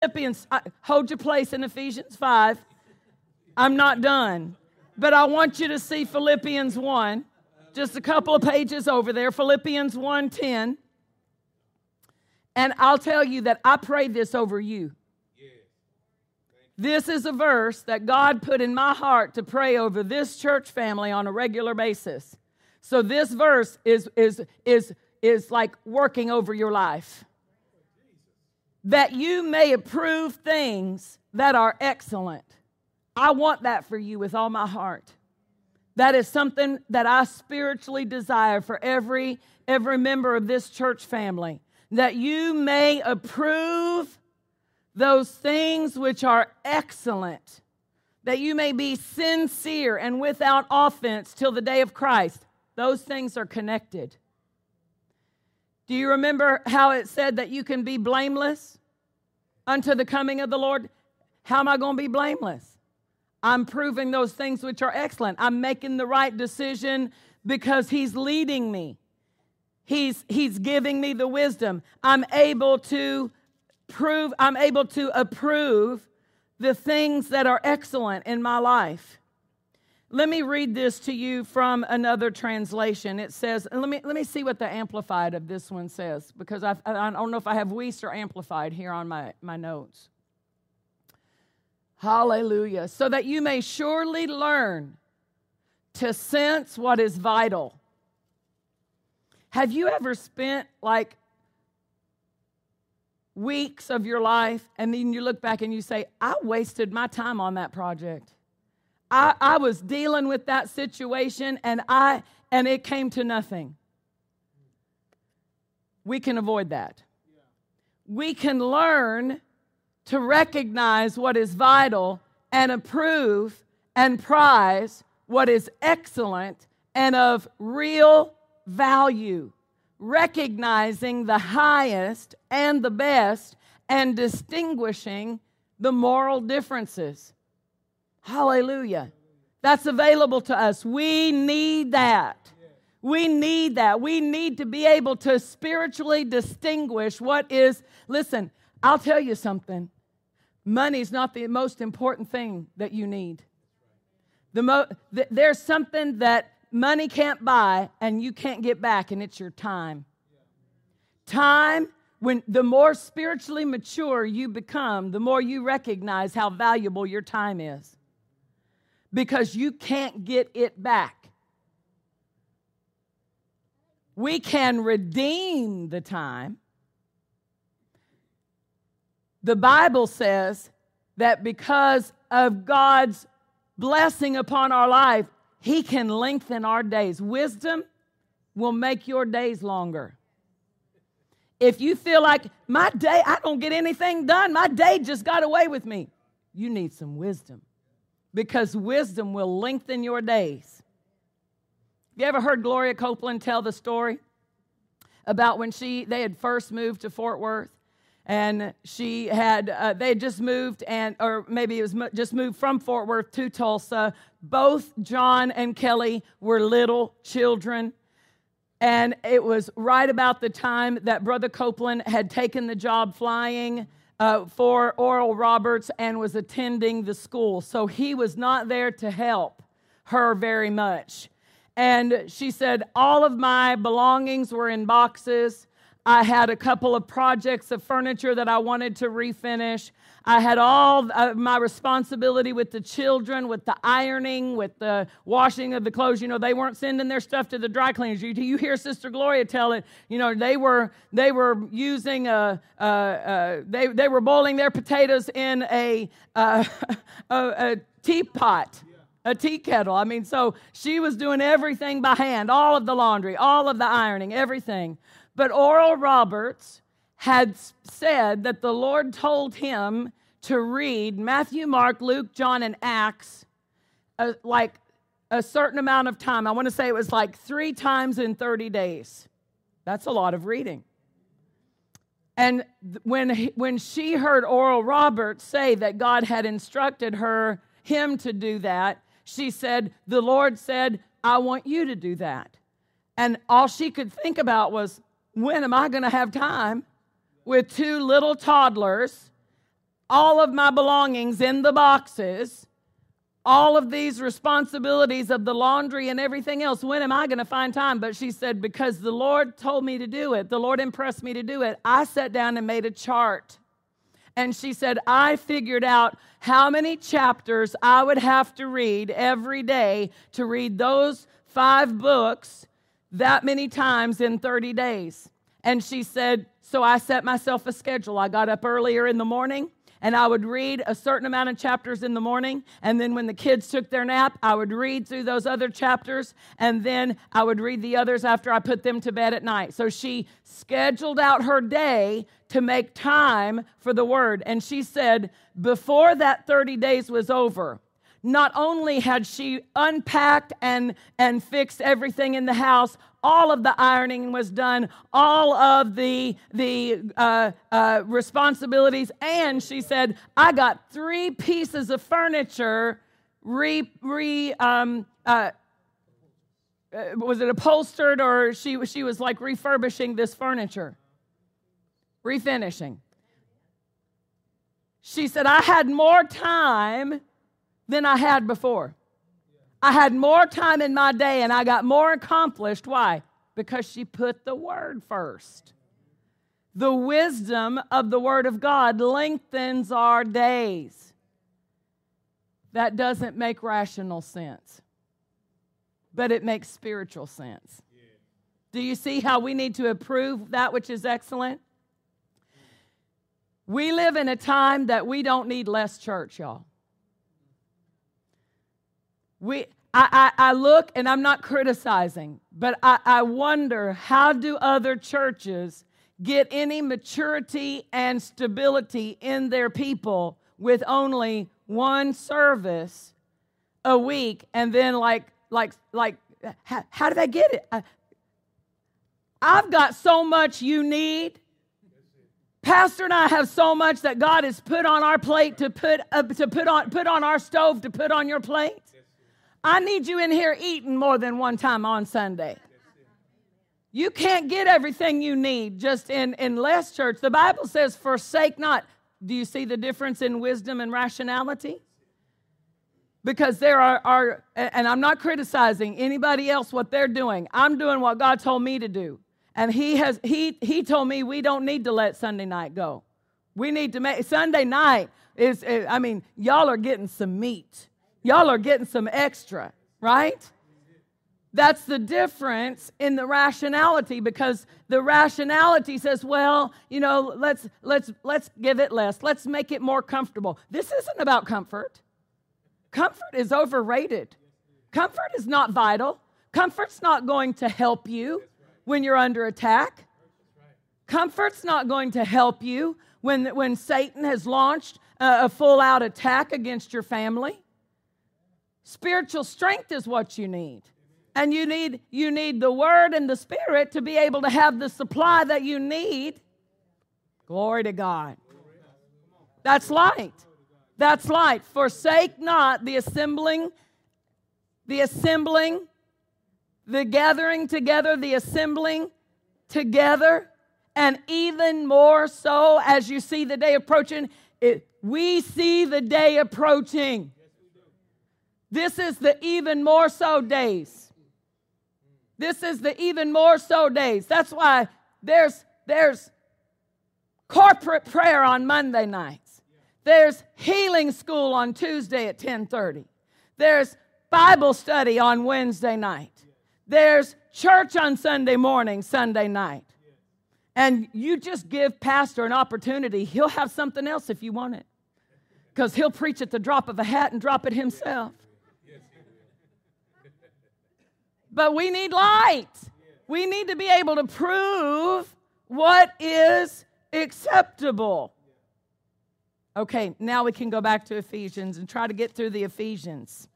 Philippians, uh, hold your place in Ephesians 5. I'm not done. But I want you to see Philippians 1, just a couple of pages over there, Philippians 1:10. And I'll tell you that I prayed this over you. This is a verse that God put in my heart to pray over this church family on a regular basis. So this verse is is is is like working over your life. That you may approve things that are excellent. I want that for you with all my heart. That is something that I spiritually desire for every every member of this church family. That you may approve those things which are excellent, that you may be sincere and without offense till the day of Christ. Those things are connected. Do you remember how it said that you can be blameless unto the coming of the Lord? How am I going to be blameless? I'm proving those things which are excellent. I'm making the right decision because He's leading me. He's, he's giving me the wisdom. I'm able to prove, I'm able to approve the things that are excellent in my life. Let me read this to you from another translation. It says, let me, let me see what the Amplified of this one says, because I, I don't know if I have Wuest or Amplified here on my, my notes. Hallelujah. So that you may surely learn to sense what is vital. Have you ever spent like weeks of your life, and then you look back and you say, I wasted my time on that project. I, I was dealing with that situation and I and it came to nothing. We can avoid that. We can learn to recognize what is vital and approve and prize what is excellent and of real value recognizing the highest and the best and distinguishing the moral differences. Hallelujah. That's available to us. We need that. We need that. We need to be able to spiritually distinguish what is, listen, I'll tell you something. Money's not the most important thing that you need. The mo- th- there's something that money can't buy and you can't get back, and it's your time. Time, when the more spiritually mature you become, the more you recognize how valuable your time is because you can't get it back. We can redeem the time. The Bible says that because of God's blessing upon our life, he can lengthen our days. Wisdom will make your days longer. If you feel like my day, I don't get anything done, my day just got away with me, you need some wisdom because wisdom will lengthen your days. Have you ever heard Gloria Copeland tell the story about when she they had first moved to Fort Worth and she had uh, they had just moved and or maybe it was just moved from fort worth to tulsa both john and kelly were little children and it was right about the time that brother copeland had taken the job flying uh, for oral roberts and was attending the school. So he was not there to help her very much. And she said all of my belongings were in boxes. I had a couple of projects of furniture that I wanted to refinish. I had all of uh, my responsibility with the children, with the ironing, with the washing of the clothes. You know, they weren't sending their stuff to the dry cleaners. You, you hear Sister Gloria tell it. You know, they were they were using a, a, a they they were boiling their potatoes in a uh, a, a teapot a tea kettle. I mean, so she was doing everything by hand, all of the laundry, all of the ironing, everything. But Oral Roberts had said that the Lord told him to read Matthew, Mark, Luke, John, and Acts uh, like a certain amount of time. I want to say it was like three times in 30 days. That's a lot of reading. And when, when she heard Oral Roberts say that God had instructed her, him to do that, she said, The Lord said, I want you to do that. And all she could think about was, when am I going to have time with two little toddlers all of my belongings in the boxes, all of these responsibilities of the laundry and everything else. When am I going to find time? But she said, Because the Lord told me to do it, the Lord impressed me to do it. I sat down and made a chart. And she said, I figured out how many chapters I would have to read every day to read those five books that many times in 30 days. And she said, So I set myself a schedule. I got up earlier in the morning and I would read a certain amount of chapters in the morning. And then when the kids took their nap, I would read through those other chapters. And then I would read the others after I put them to bed at night. So she scheduled out her day to make time for the word. And she said, before that 30 days was over, not only had she unpacked and, and fixed everything in the house, all of the ironing was done, all of the, the uh, uh, responsibilities, and she said, I got three pieces of furniture re, re um, uh, uh was it upholstered or she, she was like refurbishing this furniture, refinishing. She said, I had more time than I had before. I had more time in my day and I got more accomplished. Why? Because she put the word first. The wisdom of the word of God lengthens our days. That doesn't make rational sense, but it makes spiritual sense. Do you see how we need to approve that which is excellent? We live in a time that we don't need less church, y'all. We, I, I, I look and I'm not criticizing, but I, I wonder how do other churches get any maturity and stability in their people with only one service a week and then like like like how, how do they get it? I, i've got so much you need. Pastor and i have so much that god has put on our plate to put uh, to put on put on our stove to put on your plate I need you in here eating more than one time on Sunday. You can't get everything you need just in, in less church. The Bible says, forsake not. Do you see the difference in wisdom and rationality? Because there are, are, and I'm not criticizing anybody else what they're doing. I'm doing what God told me to do. And he has he he told me we don't need to let Sunday night go. We need to make Sunday night is I mean, y'all are getting some meat. Y'all are getting some extra, right? That's the difference in the rationality because the rationality says, well, you know, let's let's let's give it less. Let's make it more comfortable. This isn't about comfort. Comfort is overrated. Comfort is not vital. Comfort's not going to help you when you're under attack. Comfort's not going to help you when, when Satan has launched a, a full out attack against your family. Spiritual strength is what you need. And you need you need the word and the spirit to be able to have the supply that you need. Glory to God. That's light. That's light. Forsake not the assembling, the assembling, the gathering together, the assembling together, and even more so as you see the day approaching. It, we see the day approaching. This is the even more so days. This is the even more so days. That's why there's there's corporate prayer on Monday nights. There's healing school on Tuesday at 10:30. There's Bible study on Wednesday night. There's church on Sunday morning, Sunday night. And you just give pastor an opportunity. He'll have something else if you want it. Cuz he'll preach at the drop of a hat and drop it himself. But we need light. We need to be able to prove what is acceptable. Okay, now we can go back to Ephesians and try to get through the Ephesians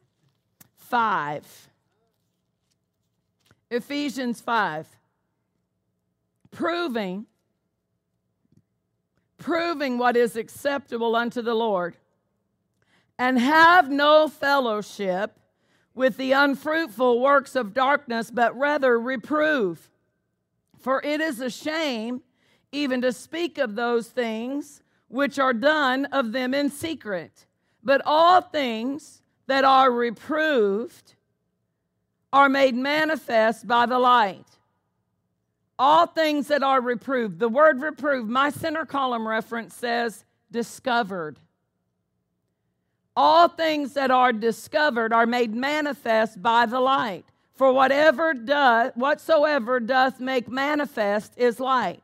5. Ephesians 5. Proving proving what is acceptable unto the Lord and have no fellowship with the unfruitful works of darkness, but rather reprove. For it is a shame even to speak of those things which are done of them in secret. But all things that are reproved are made manifest by the light. All things that are reproved. The word reproved, my center column reference says discovered. All things that are discovered are made manifest by the light. For whatever does whatsoever doth make manifest is light.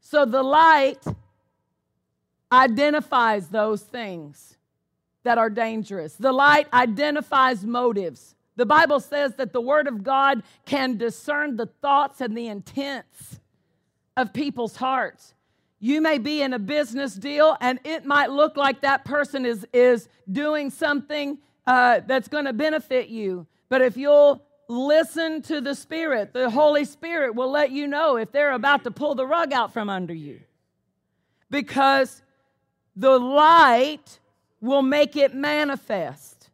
So the light identifies those things that are dangerous. The light identifies motives. The Bible says that the Word of God can discern the thoughts and the intents of people's hearts. You may be in a business deal and it might look like that person is, is doing something uh, that's going to benefit you. But if you'll listen to the Spirit, the Holy Spirit will let you know if they're about to pull the rug out from under you. Because the light will make it manifest.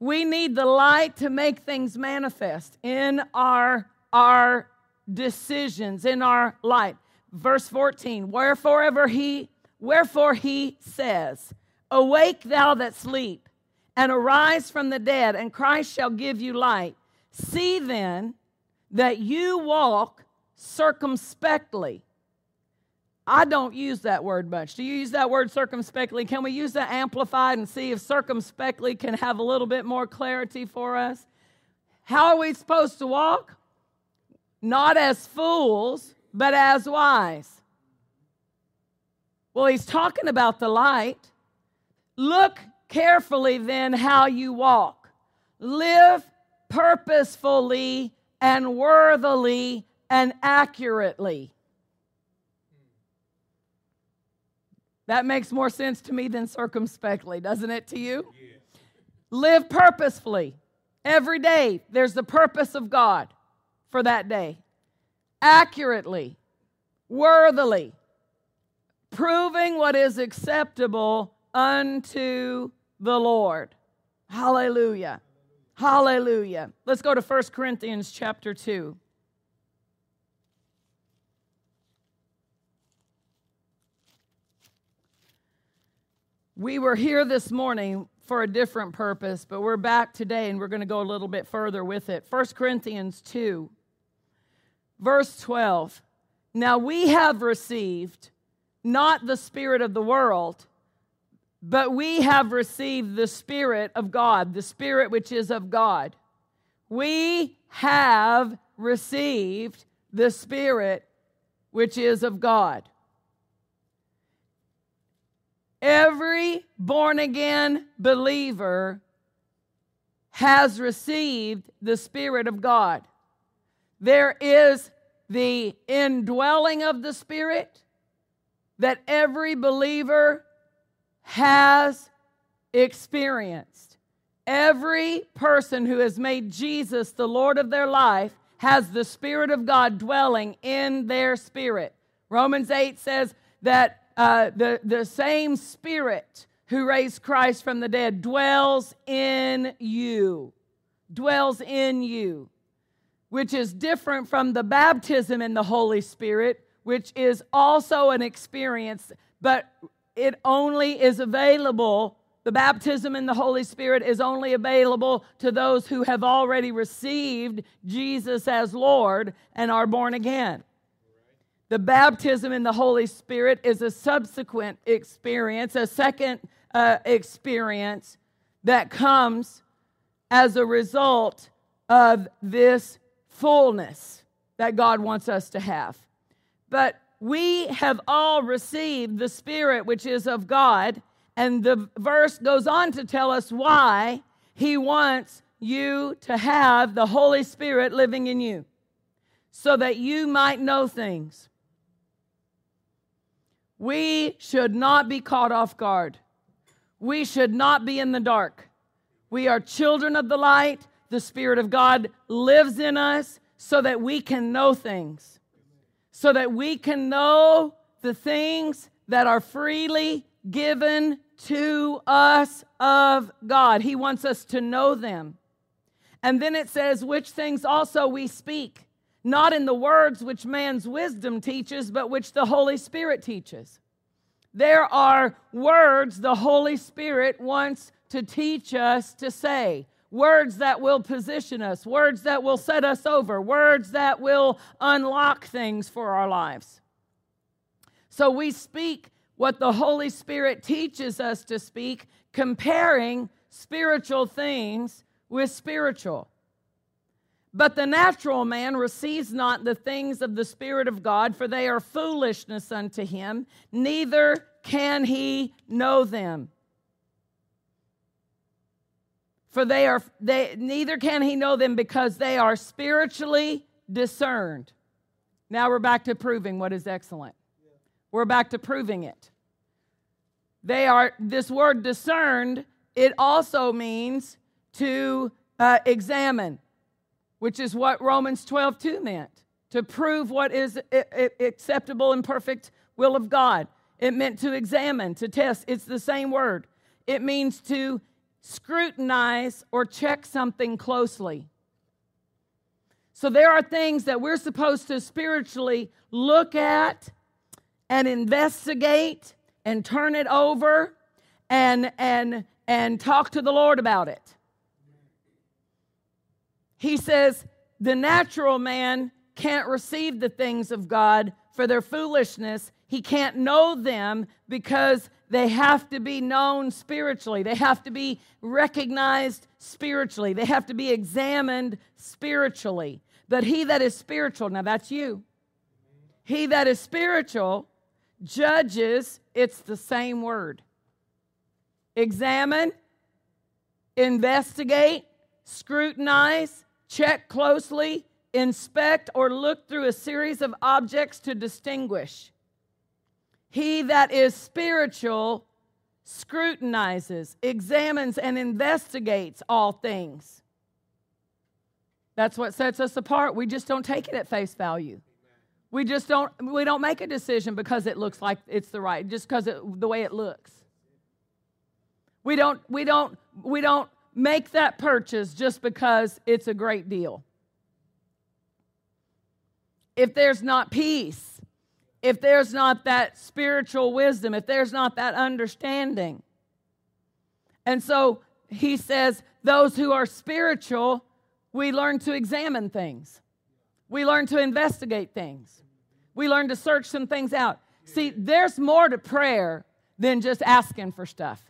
We need the light to make things manifest in our, our decisions, in our life. Verse 14, wherefore ever he, wherefore he says, Awake thou that sleep, and arise from the dead, and Christ shall give you light. See then that you walk circumspectly I don't use that word much. Do you use that word circumspectly? Can we use that amplified and see if circumspectly can have a little bit more clarity for us? How are we supposed to walk? Not as fools, but as wise. Well, he's talking about the light. Look carefully then how you walk. Live purposefully and worthily and accurately. That makes more sense to me than circumspectly, doesn't it to you? Yes. Live purposefully. Every day, there's the purpose of God for that day. Accurately, worthily, proving what is acceptable unto the Lord. Hallelujah. Hallelujah. Let's go to 1 Corinthians chapter 2. We were here this morning for a different purpose, but we're back today and we're going to go a little bit further with it. 1 Corinthians 2, verse 12. Now we have received not the Spirit of the world, but we have received the Spirit of God, the Spirit which is of God. We have received the Spirit which is of God. Every born again believer has received the Spirit of God. There is the indwelling of the Spirit that every believer has experienced. Every person who has made Jesus the Lord of their life has the Spirit of God dwelling in their spirit. Romans 8 says that uh, the, the same Spirit who raised Christ from the dead dwells in you, dwells in you, which is different from the baptism in the Holy Spirit, which is also an experience, but it only is available. The baptism in the Holy Spirit is only available to those who have already received Jesus as Lord and are born again. The baptism in the Holy Spirit is a subsequent experience, a second uh, experience that comes as a result of this fullness that God wants us to have. But we have all received the Spirit which is of God, and the verse goes on to tell us why He wants you to have the Holy Spirit living in you so that you might know things. We should not be caught off guard. We should not be in the dark. We are children of the light. The Spirit of God lives in us so that we can know things, so that we can know the things that are freely given to us of God. He wants us to know them. And then it says, which things also we speak not in the words which man's wisdom teaches, but which the Holy Spirit teaches, There are words the Holy Spirit wants to teach us to say. Words that will position us, words that will set us over, words that will unlock things for our lives. So we speak what the Holy Spirit teaches us to speak, comparing spiritual things with spiritual. But the natural man receives not the things of the Spirit of God, for they are foolishness unto him, neither can he know them. For they are they neither can he know them because they are spiritually discerned. Now we're back to proving what is excellent. We're back to proving it. They are this word discerned, it also means to uh, examine which is what Romans 12 2 meant to prove what is acceptable and perfect will of God. It meant to examine, to test. It's the same word. It means to scrutinize or check something closely. So there are things that we're supposed to spiritually look at and investigate and turn it over and and and talk to the Lord about it. He says, the natural man can't receive the things of God for their foolishness. He can't know them because they have to be known spiritually. They have to be recognized spiritually. They have to be examined spiritually. But he that is spiritual, now that's you. He that is spiritual judges, it's the same word. Examine, investigate, scrutinize, check closely, inspect, or look through a series of objects to distinguish. He that is spiritual scrutinizes, examines, and investigates all things. That's what sets us apart. We just don't take it at face value. We just don't we don't make a decision because it looks like it's the right, just because the way it looks. We don't we don't we don't make that purchase just because it's a great deal. If there's not peace, if there's not that spiritual wisdom, if there's not that understanding. And so he says, those who are spiritual, we learn to examine things, we learn to investigate things, we learn to search some things out. See, there's more to prayer than just asking for stuff.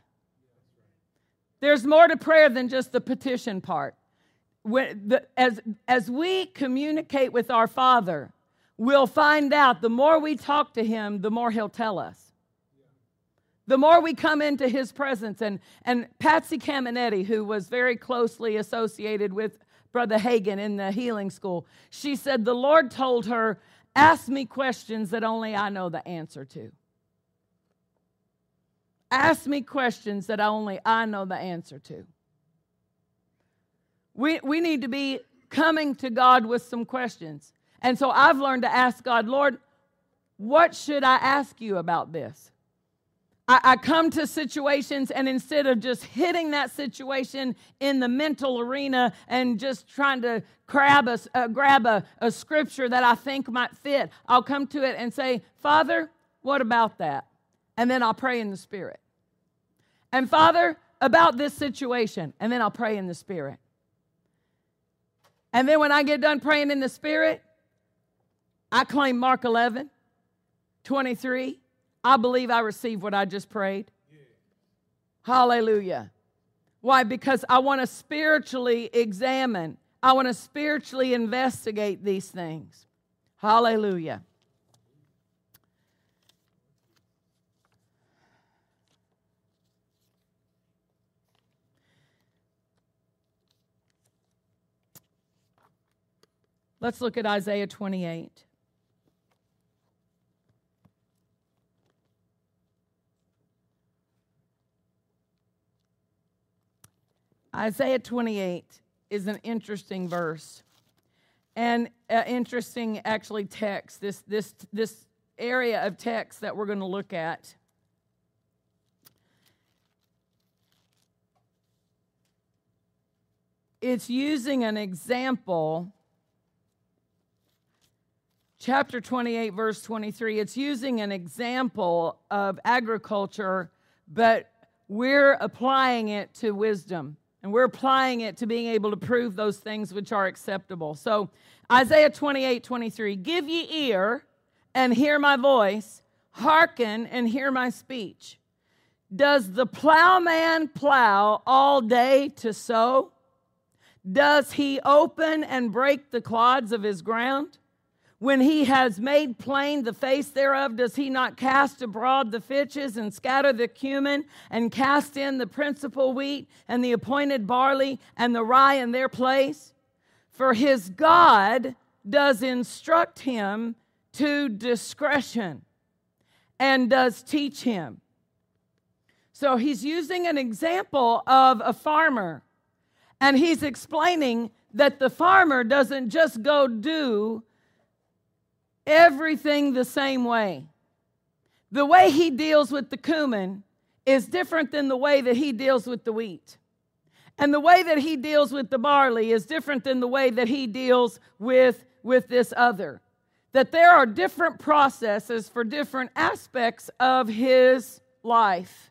There's more to prayer than just the petition part. When the, as, as we communicate with our Father, we'll find out the more we talk to Him, the more He'll tell us. The more we come into His presence, and, and Patsy Cameneti, who was very closely associated with Brother Hagin in the healing school, she said, The Lord told her, Ask me questions that only I know the answer to. Ask me questions that only I know the answer to. We, we need to be coming to God with some questions. And so I've learned to ask God, Lord, what should I ask you about this? I, I, come to situations, and instead of just hitting that situation in the mental arena and just trying to grab a, uh, grab a, a scripture that I think might fit, I'll come to it and say, Father, what about that? and then I'll pray in the Spirit. And Father, about this situation, and then I'll pray in the Spirit. And then when I get done praying in the Spirit, I claim Mark 11, 23. I believe I received what I just prayed. Yeah. Hallelujah. Why? Because I want to spiritually examine, I want to spiritually investigate these things. Hallelujah. Let's look at Isaiah 28. Isaiah 28 is an interesting verse and an interesting actually text this this this area of text that we're going to look at. It's using an example. Chapter 28, verse 23, it's using an example of agriculture, but we're applying it to wisdom and we're applying it to being able to prove those things which are acceptable. So, Isaiah 28, 23, give ye ear and hear my voice, hearken and hear my speech. Does the plowman plow all day to sow? Does he open and break the clods of his ground? When he has made plain the face thereof, does he not cast abroad the fitches and scatter the cumin and cast in the principal wheat and the appointed barley and the rye in their place? For his God does instruct him to discretion and does teach him. So he's using an example of a farmer and he's explaining that the farmer doesn't just go do everything the same way. The way he deals with the cumin is different than the way that he deals with the wheat. And the way that he deals with the barley is different than the way that he deals with, with this other. That there are different processes for different aspects of his life.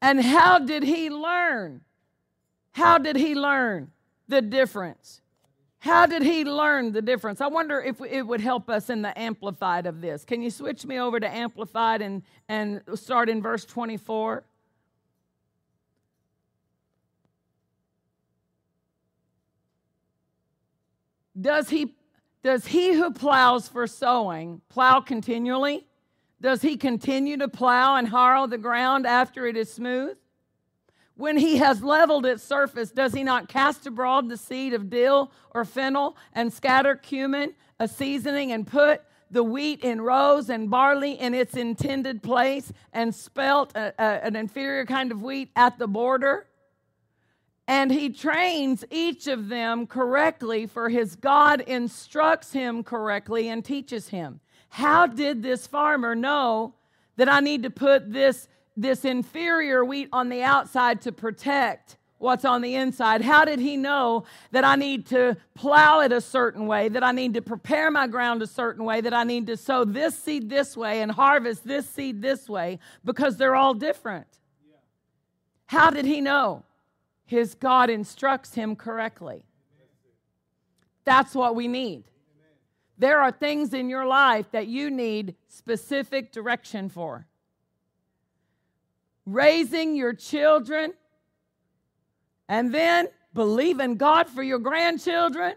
And how did he learn? How did he learn the difference? How did he learn the difference? I wonder if it would help us in the amplified of this. Can you switch me over to amplified and, and start in verse 24? Does he, does he who plows for sowing plow continually? Does he continue to plow and harrow the ground after it is smooth? When he has leveled its surface, does he not cast abroad the seed of dill or fennel and scatter cumin, a seasoning, and put the wheat in rows and barley in its intended place and spelt a, a, an inferior kind of wheat at the border? And he trains each of them correctly, for his God instructs him correctly and teaches him. How did this farmer know that I need to put this, this inferior wheat on the outside to protect what's on the inside? How did he know that I need to plow it a certain way, that I need to prepare my ground a certain way, that I need to sow this seed this way and harvest this seed this way? Because they're all different. How did he know? His God instructs him correctly. That's what we need. There are things in your life that you need specific direction for. Raising your children and then believing God for your grandchildren.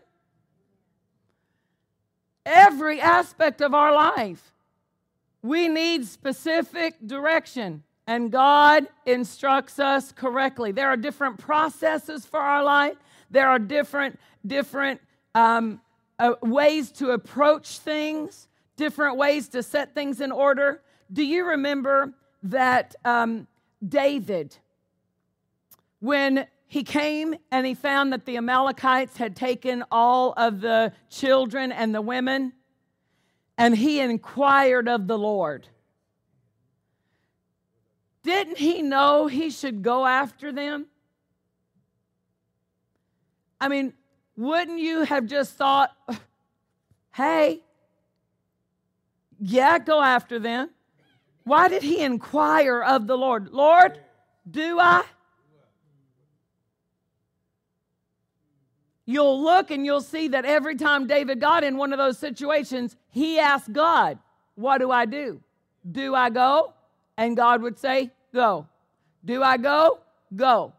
Every aspect of our life, we need specific direction, and God instructs us correctly. There are different processes for our life. There are different different um, uh, ways to approach things, different ways to set things in order. Do you remember that um, David, when he came and he found that the Amalekites had taken all of the children and the women, and he inquired of the Lord. Didn't he know he should go after them? I mean, wouldn't you have just thought, hey, yeah, go after them? Why did he inquire of the Lord? Lord, do I? You'll look and you'll see that every time David got in one of those situations, he asked God, What do I do? Do I go? And God would say, Go. Do I go? Go.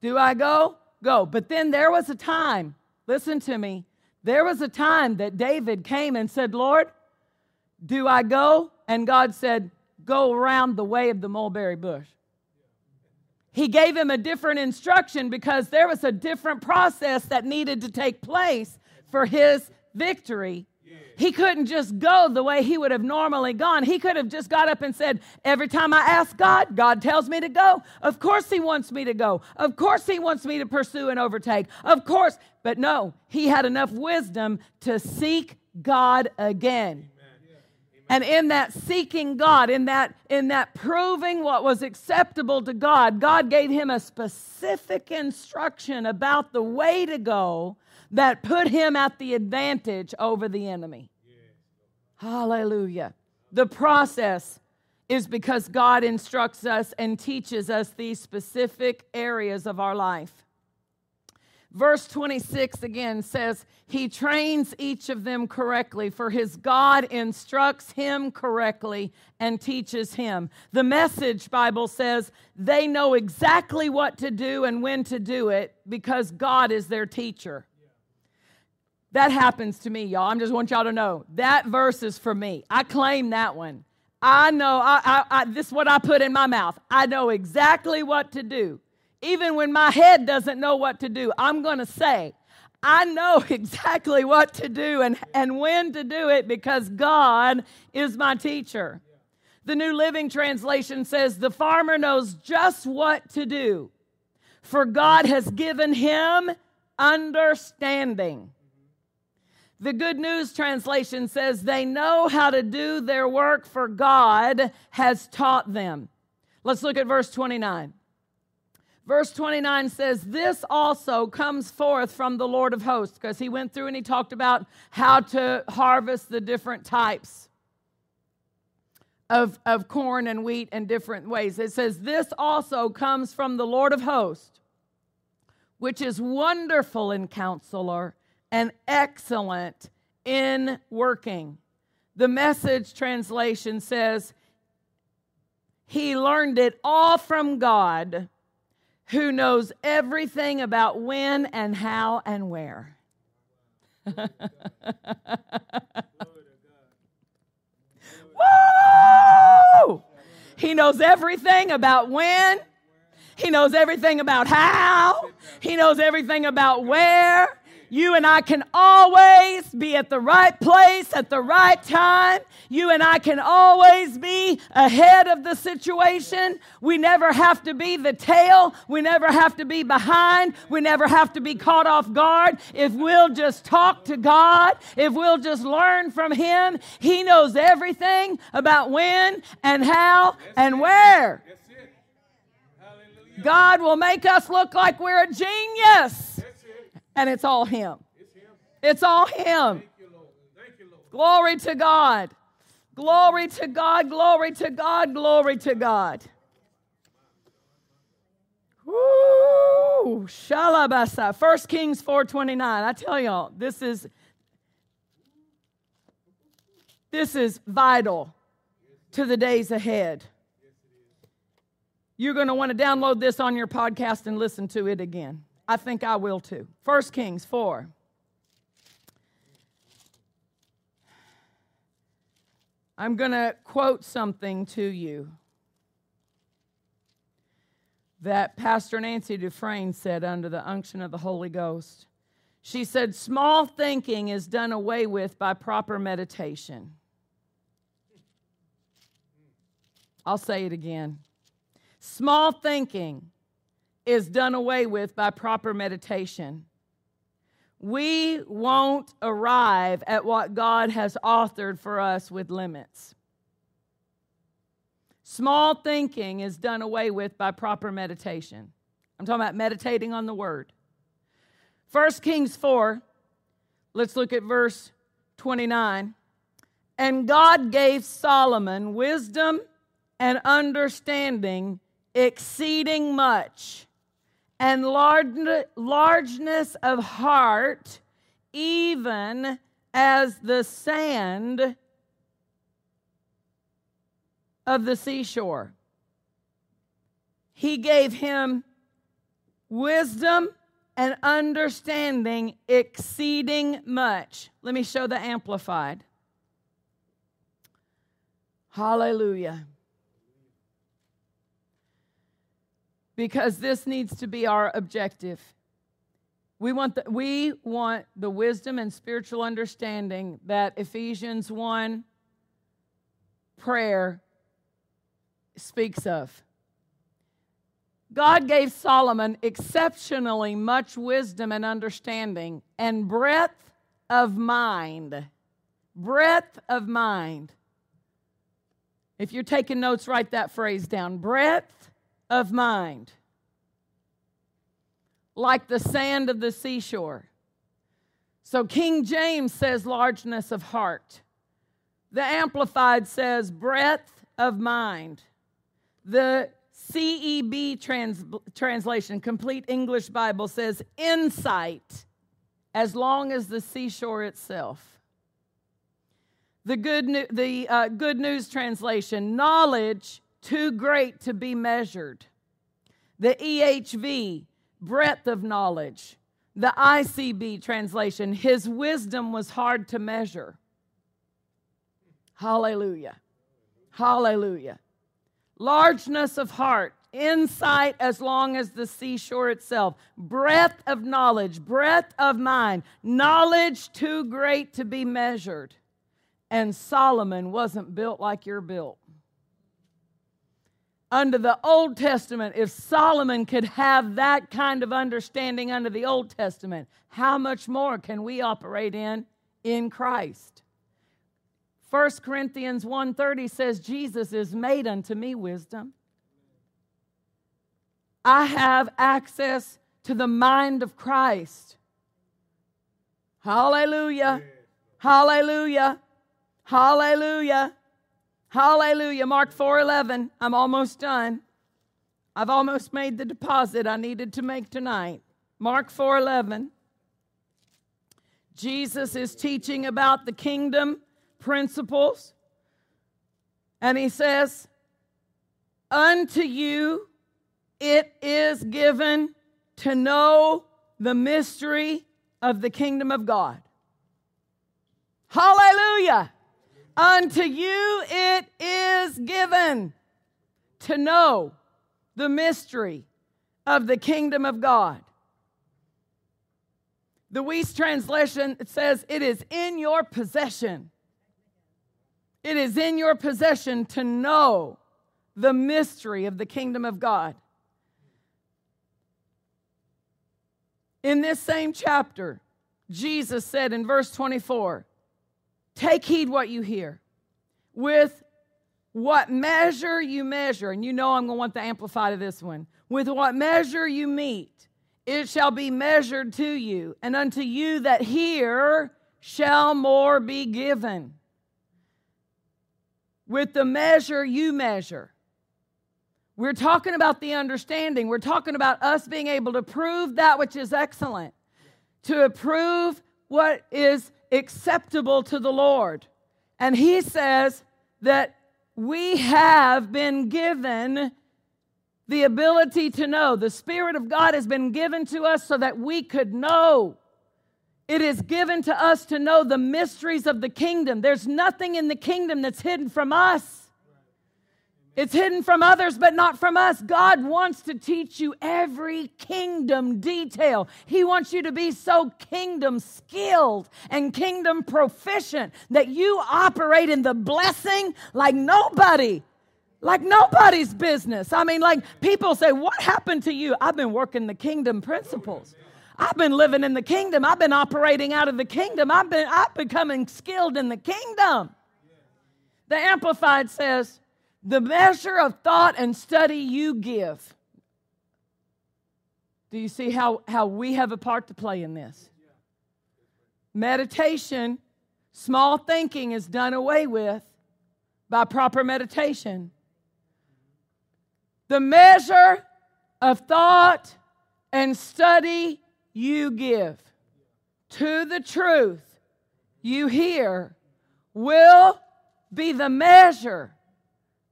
Do I go? Go. But then there was a time Listen to me. There was a time that David came and said, Lord, do I go? And God said, Go around the way of the mulberry bush. He gave him a different instruction because there was a different process that needed to take place for his victory he couldn't just go the way he would have normally gone. He could have just got up and said, Every time I ask God, God tells me to go. Of course, He wants me to go. Of course, He wants me to pursue and overtake. Of course. But no, he had enough wisdom to seek God again. And in that seeking God, in that, in that proving what was acceptable to God, God gave him a specific instruction about the way to go that put him at the advantage over the enemy. Hallelujah. The process is because God instructs us and teaches us these specific areas of our life. Verse 26 again says, He trains each of them correctly, for his God instructs him correctly and teaches him. The message Bible says they know exactly what to do and when to do it because God is their teacher. That happens to me, y'all. I just want y'all to know that verse is for me. I claim that one. I know, I, I, I, this is what I put in my mouth. I know exactly what to do even when my head doesn't know what to do, I'm going to say, I know exactly what to do and, and when to do it because God is my teacher. The New Living Translation says, The farmer knows just what to do, for God has given him understanding. The Good News Translation says, They know how to do their work, for God has taught them. Let's look at verse 29. Verse 29 says, This also comes forth from the Lord of hosts, because he went through and he talked about how to harvest the different types of, of corn and wheat in different ways. It says, This also comes from the Lord of hosts, which is wonderful in counselor and excellent in working. The message translation says, He learned it all from God who knows everything about when and how and where. Woo! He knows everything about when. He knows everything about how. He knows everything about where you and I can always be at the right place at the right time. You and I can always be ahead of the situation. We never have to be the tail. We never have to be behind. We never have to be caught off guard. If we'll just talk to God, if we'll just learn from Him, He knows everything about when and how and where. God will make us look like we're a genius and it's all Him. It's all Him. Glory to God. Glory to God. Glory to God. Glory to God. Woo! Shalabasa. First Kings 429. I tell y'all, this is this is vital to the days ahead. You're going to want to download this on your podcast and listen to it again. I think I will too. 1 Kings 4. I'm going to quote something to you that Pastor Nancy Dufresne said under the unction of the Holy Ghost. She said, Small thinking is done away with by proper meditation. I'll say it again. Small thinking is done away with by proper meditation. We won't arrive at what God has authored for us with limits. Small thinking is done away with by proper meditation. I'm talking about meditating on the word. 1 Kings 4, let's look at verse 29. And God gave Solomon wisdom and understanding exceeding much and largeness of heart, even as the sand of the seashore. He gave him wisdom and understanding exceeding much. Let me show the amplified. Hallelujah. Because this needs to be our objective. We want the, we want the wisdom and spiritual understanding that Ephesians 1 prayer speaks of. God gave Solomon exceptionally much wisdom and understanding and breadth of mind. Breadth of mind. If you're taking notes, write that phrase down. Breadth of mind, like the sand of the seashore. So King James says largeness of heart. The Amplified says breadth of mind. The CEB trans, translation, Complete English Bible, says insight as long as the seashore itself. The Good, the, uh, good News translation, knowledge too great to be measured. The EHV, breadth of knowledge. The ICB translation, his wisdom was hard to measure. Hallelujah. Hallelujah. Largeness of heart, insight as long as the seashore itself, breadth of knowledge, breadth of mind, knowledge too great to be measured. And Solomon wasn't built like you're built. Under the Old Testament, if Solomon could have that kind of understanding under the Old Testament, how much more can we operate in in Christ? 1 Corinthians 1:30 says Jesus is made unto me wisdom. I have access to the mind of Christ. Hallelujah. Hallelujah. Hallelujah. Hallelujah. Mark 4:11. I'm almost done. I've almost made the deposit I needed to make tonight. Mark 4:11. Jesus is teaching about the kingdom principles. And he says, Unto you it is given to know the mystery of the kingdom of God. Hallelujah. Unto you it is given to know the mystery of the kingdom of God. The Wuest translation says, It is in your possession. It is in your possession to know the mystery of the kingdom of God. In this same chapter, Jesus said in verse 24, Take heed what you hear. With what measure you measure, and you know I'm going to want the amplify to this one. With what measure you meet, it shall be measured to you, and unto you that hear shall more be given. With the measure you measure. We're talking about the understanding. We're talking about us being able to prove that which is excellent, to approve what is acceptable to the Lord. And he says that we have been given the ability to know. The Spirit of God has been given to us so that we could know. It is given to us to know the mysteries of the kingdom. There's nothing in the kingdom that's hidden from us. It's hidden from others, but not from us. God wants to teach you every kingdom detail. He wants you to be so kingdom skilled and kingdom proficient that you operate in the blessing like nobody, like nobody's business. I mean, like people say, What happened to you? I've been working the kingdom principles. I've been living in the kingdom. I've been operating out of the kingdom. I've been I've becoming skilled in the kingdom. The Amplified says, the measure of thought and study you give. Do you see how, how we have a part to play in this? Meditation, small thinking is done away with by proper meditation. The measure of thought and study you give to the truth you hear will be the measure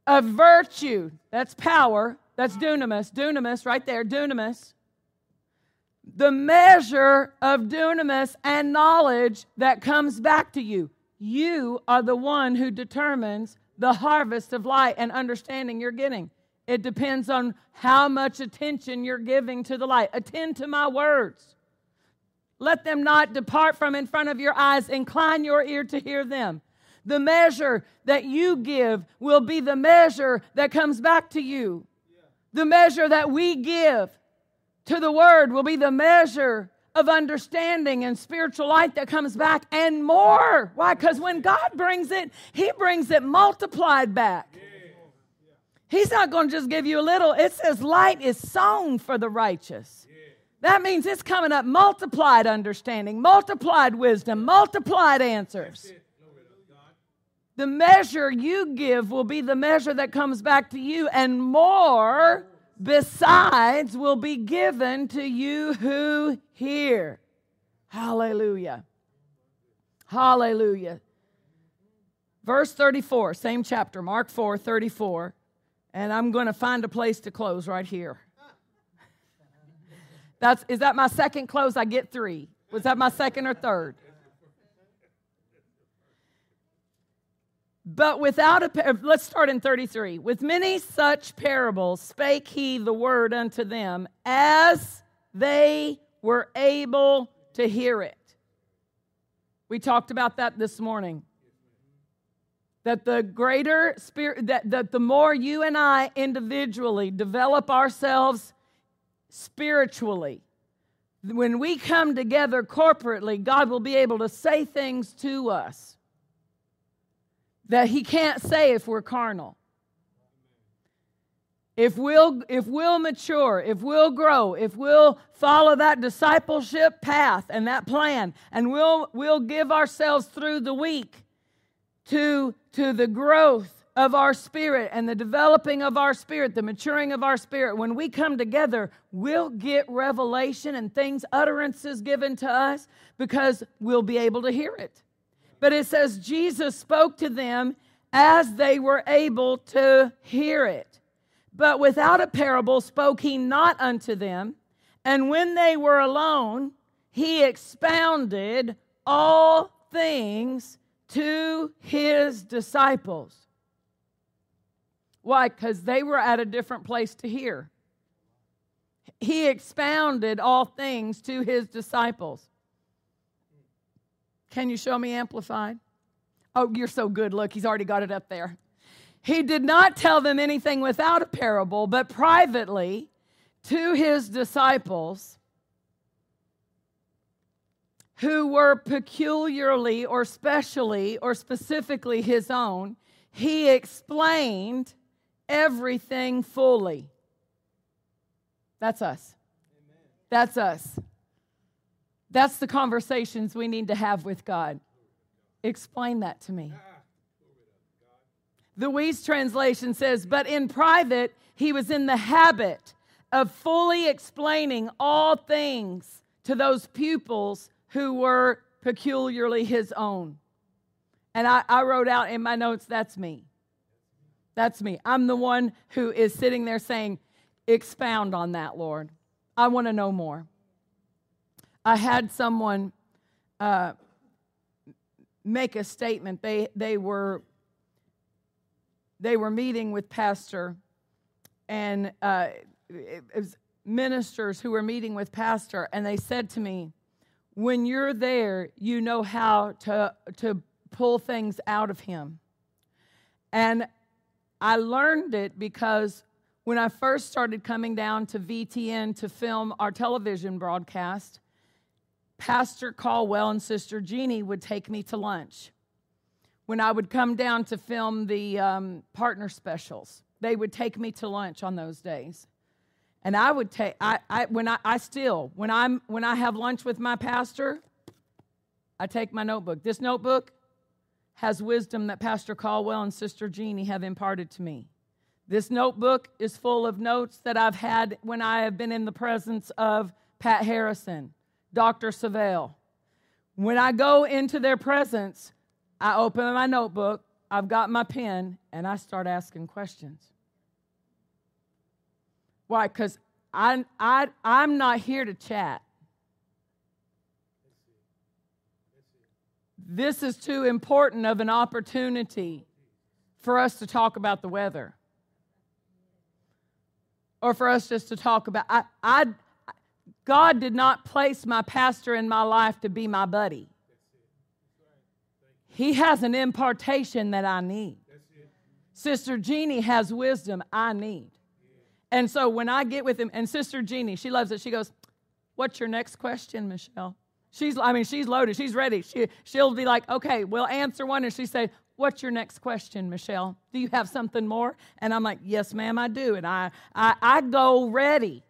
of virtue. That's power. That's dunamis. Dunamis, right there. Dunamis. The measure of dunamis and knowledge that comes back to you. You are the one who determines the harvest of light and understanding you're getting. It depends on how much attention you're giving to the light. Attend to my words. Let them not depart from in front of your eyes. Incline your ear to hear them. The measure that you give will be the measure that comes back to you. The measure that we give to the word will be the measure of understanding and spiritual light that comes back and more. Why? Because when God brings it, He brings it multiplied back. He's not going to just give you a little. It says light is sown for the righteous. That means it's coming up multiplied understanding, multiplied wisdom, multiplied answers. The measure you give will be the measure that comes back to you, and more besides will be given to you who hear. Hallelujah. Hallelujah. Verse 34, same chapter, Mark 4 34. And I'm going to find a place to close right here. That's, is that my second close? I get three. Was that my second or third? But without a, let's start in 33. With many such parables spake he the word unto them as they were able to hear it. We talked about that this morning. That the greater spirit, that, that the more you and I individually develop ourselves spiritually, when we come together corporately, God will be able to say things to us that He can't say if we're carnal. If we'll, if we'll mature, if we'll grow, if we'll follow that discipleship path and that plan, and we'll, we'll give ourselves through the week to, to the growth of our spirit and the developing of our spirit, the maturing of our spirit, when we come together, we'll get revelation and things, utterances given to us because we'll be able to hear it. But it says Jesus spoke to them as they were able to hear it. But without a parable spoke he not unto them. And when they were alone, he expounded all things to his disciples. Why? Because they were at a different place to hear. He expounded all things to his disciples. Can you show me amplified? Oh, you're so good. Look, he's already got it up there. He did not tell them anything without a parable, but privately to his disciples who were peculiarly or specially or specifically his own, he explained everything fully. That's us. That's us. That's the conversations we need to have with God. Explain that to me. The Wuest translation says, But in private, he was in the habit of fully explaining all things to those pupils who were peculiarly his own. And I, I, wrote out in my notes, that's me. That's me. I'm the one who is sitting there saying, Expound on that, Lord. I want to know more. I had someone uh, make a statement. They, they were they were meeting with pastor and uh, it was ministers who were meeting with pastor and they said to me when you're there you know how to to pull things out of him and i learned it because when i first started coming down to vtn to film our television broadcast pastor caldwell and sister jeannie would take me to lunch when I would come down to film the um, partner specials. They would take me to lunch on those days. And I would take, I, I, when I, I still, when, I'm, when I have lunch with my pastor, I take my notebook. This notebook has wisdom that Pastor Caldwell and Sister Jeannie have imparted to me. This notebook is full of notes that I've had when I have been in the presence of Pat Harrison, Dr. Savelle. When I go into their presence, I open my notebook, I've got my pen, and I start asking questions. Why? Because I, I, I'm not here to chat. This is too important of an opportunity for us to talk about the weather or for us just to talk about. I, I, God did not place my pastor in my life to be my buddy. He has an impartation that I need. Sister Jeannie has wisdom I need. And so when I get with him, and Sister Jeannie, she loves it. She goes, What's your next question, Michelle? She's, I mean, she's loaded. She's ready. She, she'll be like, Okay, we'll answer one. And she say, What's your next question, Michelle? Do you have something more? And I'm like, Yes, ma'am, I do. And I, I, I go ready.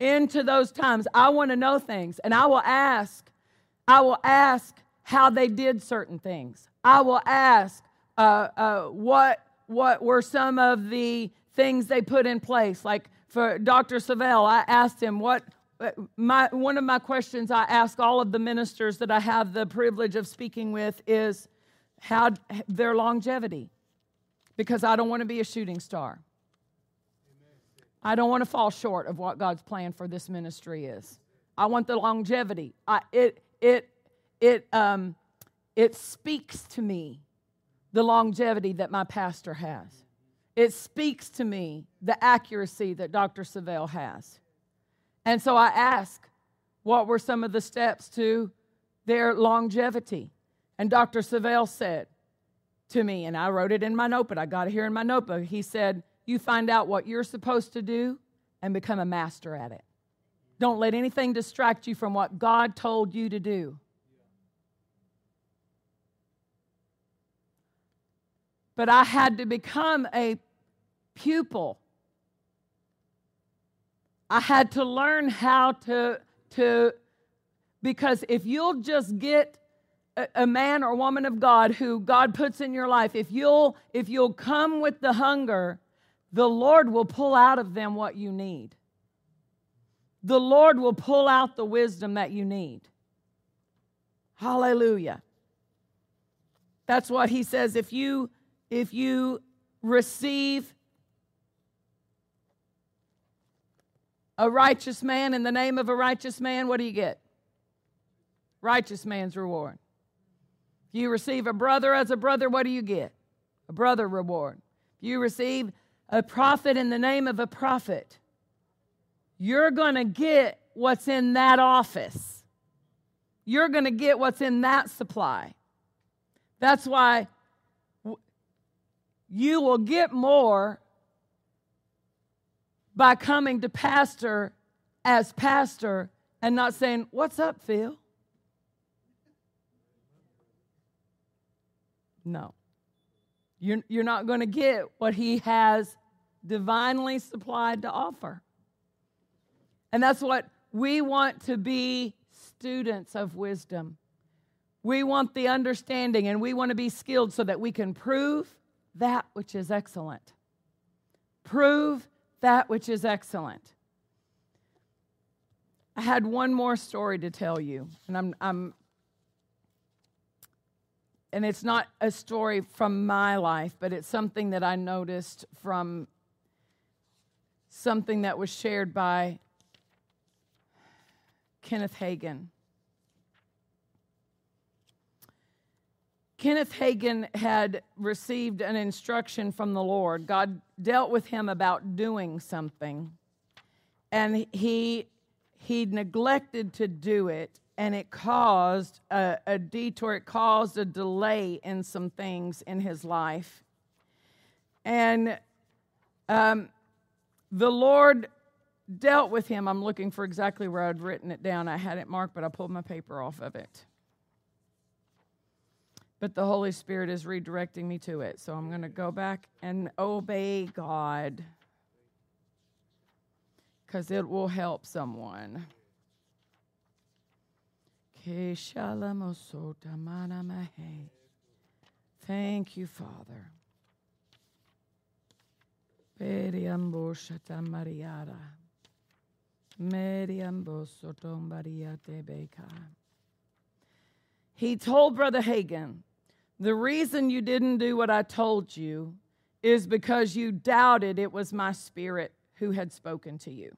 Into those times, I want to know things. And I will ask, I will ask how they did certain things. I will ask uh, uh, what, what were some of the things they put in place. Like for Dr. Savelle, I asked him what, my, one of my questions I ask all of the ministers that I have the privilege of speaking with is how their longevity, because I don't want to be a shooting star. I don't want to fall short of what God's plan for this ministry is. I want the longevity. I, it it it um, it speaks to me the longevity that my pastor has. It speaks to me the accuracy that Dr. Savelle has. And so I ask, what were some of the steps to their longevity? And Dr. Savelle said to me, and I wrote it in my notebook, I got it here in my notebook. He said, You find out what you're supposed to do and become a master at it. Don't let anything distract you from what God told you to do. But I had to become a pupil I had to learn how to, to because if you'll just get a, a man or woman of God who God puts in your life, if you'll if you'll come with the hunger, the Lord will pull out of them what you need. The Lord will pull out the wisdom that you need. Hallelujah. That's what he says if you if you receive a righteous man in the name of a righteous man, what do you get? Righteous man's reward. If you receive a brother as a brother, what do you get? A brother reward. If you receive a prophet in the name of a prophet, you're going to get what's in that office. You're going to get what's in that supply. That's why you will get more by coming to pastor as pastor and not saying, What's up, Phil? No. You're, you're not going to get what he has divinely supplied to offer. And that's what we want to be students of wisdom. We want the understanding and we want to be skilled so that we can prove that which is excellent. Prove that which is excellent. I had one more story to tell you, and I'm, I'm and it's not a story from my life, but it's something that I noticed from something that was shared by Kenneth Hagin. Kenneth Hagin had received an instruction from the Lord. God dealt with him about doing something, and he he neglected to do it, and it caused a, a detour. It caused a delay in some things in his life, and um, the Lord dealt with him. I'm looking for exactly where I'd written it down. I had it marked, but I pulled my paper off of it but the Holy Spirit is redirecting me to it. So I'm going to go back and obey God because it will help someone. Thank you, Father. He told Brother Hagin, the reason you didn't do what I told you is because you doubted it was my spirit who had spoken to you.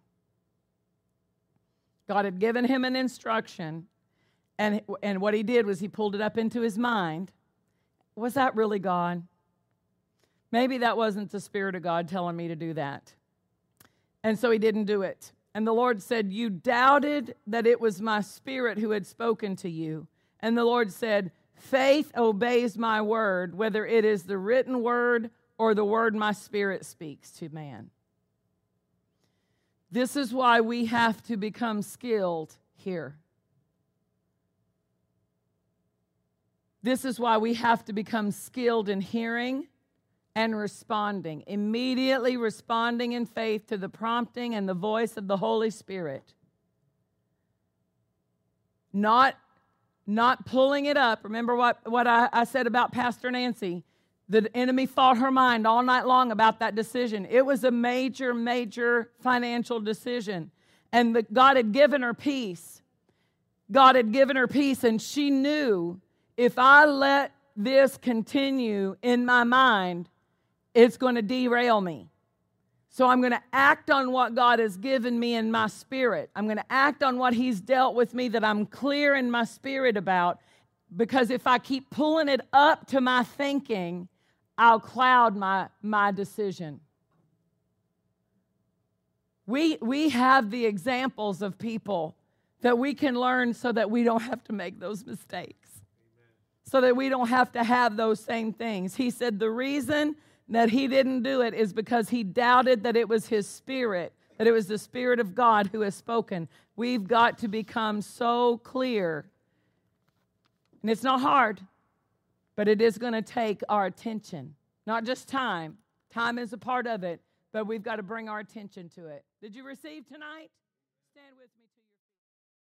God had given him an instruction, and, and what he did was he pulled it up into his mind. Was that really God? Maybe that wasn't the Spirit of God telling me to do that. And so he didn't do it. And the Lord said, You doubted that it was my Spirit who had spoken to you. And the Lord said, Faith obeys my word, whether it is the written word or the word my spirit speaks to man. This is why we have to become skilled here. This is why we have to become skilled in hearing and responding, immediately responding in faith to the prompting and the voice of the Holy Spirit. Not, not pulling it up. Remember what, what I, I said about Pastor Nancy? The enemy fought her mind all night long about that decision. It was a major, major financial decision. And the, God had given her peace. God had given her peace, and she knew if I let this continue in my mind, it's going to derail me. So I'm going to act on what God has given me in my spirit. I'm going to act on what He's dealt with me that I'm clear in my spirit about. Because if I keep pulling it up to my thinking, I'll cloud my, my decision. We, we have the examples of people that we can learn so that we don't have to make those mistakes, so that we don't have to have those same things. He said the reason that he didn't do it is because he doubted that it was his spirit, that it was the spirit of God who has spoken. We've got to become so clear. And it's not hard, but it is going to take our attention, not just time. Time is a part of it, but we've got to bring our attention to it. Did you receive tonight?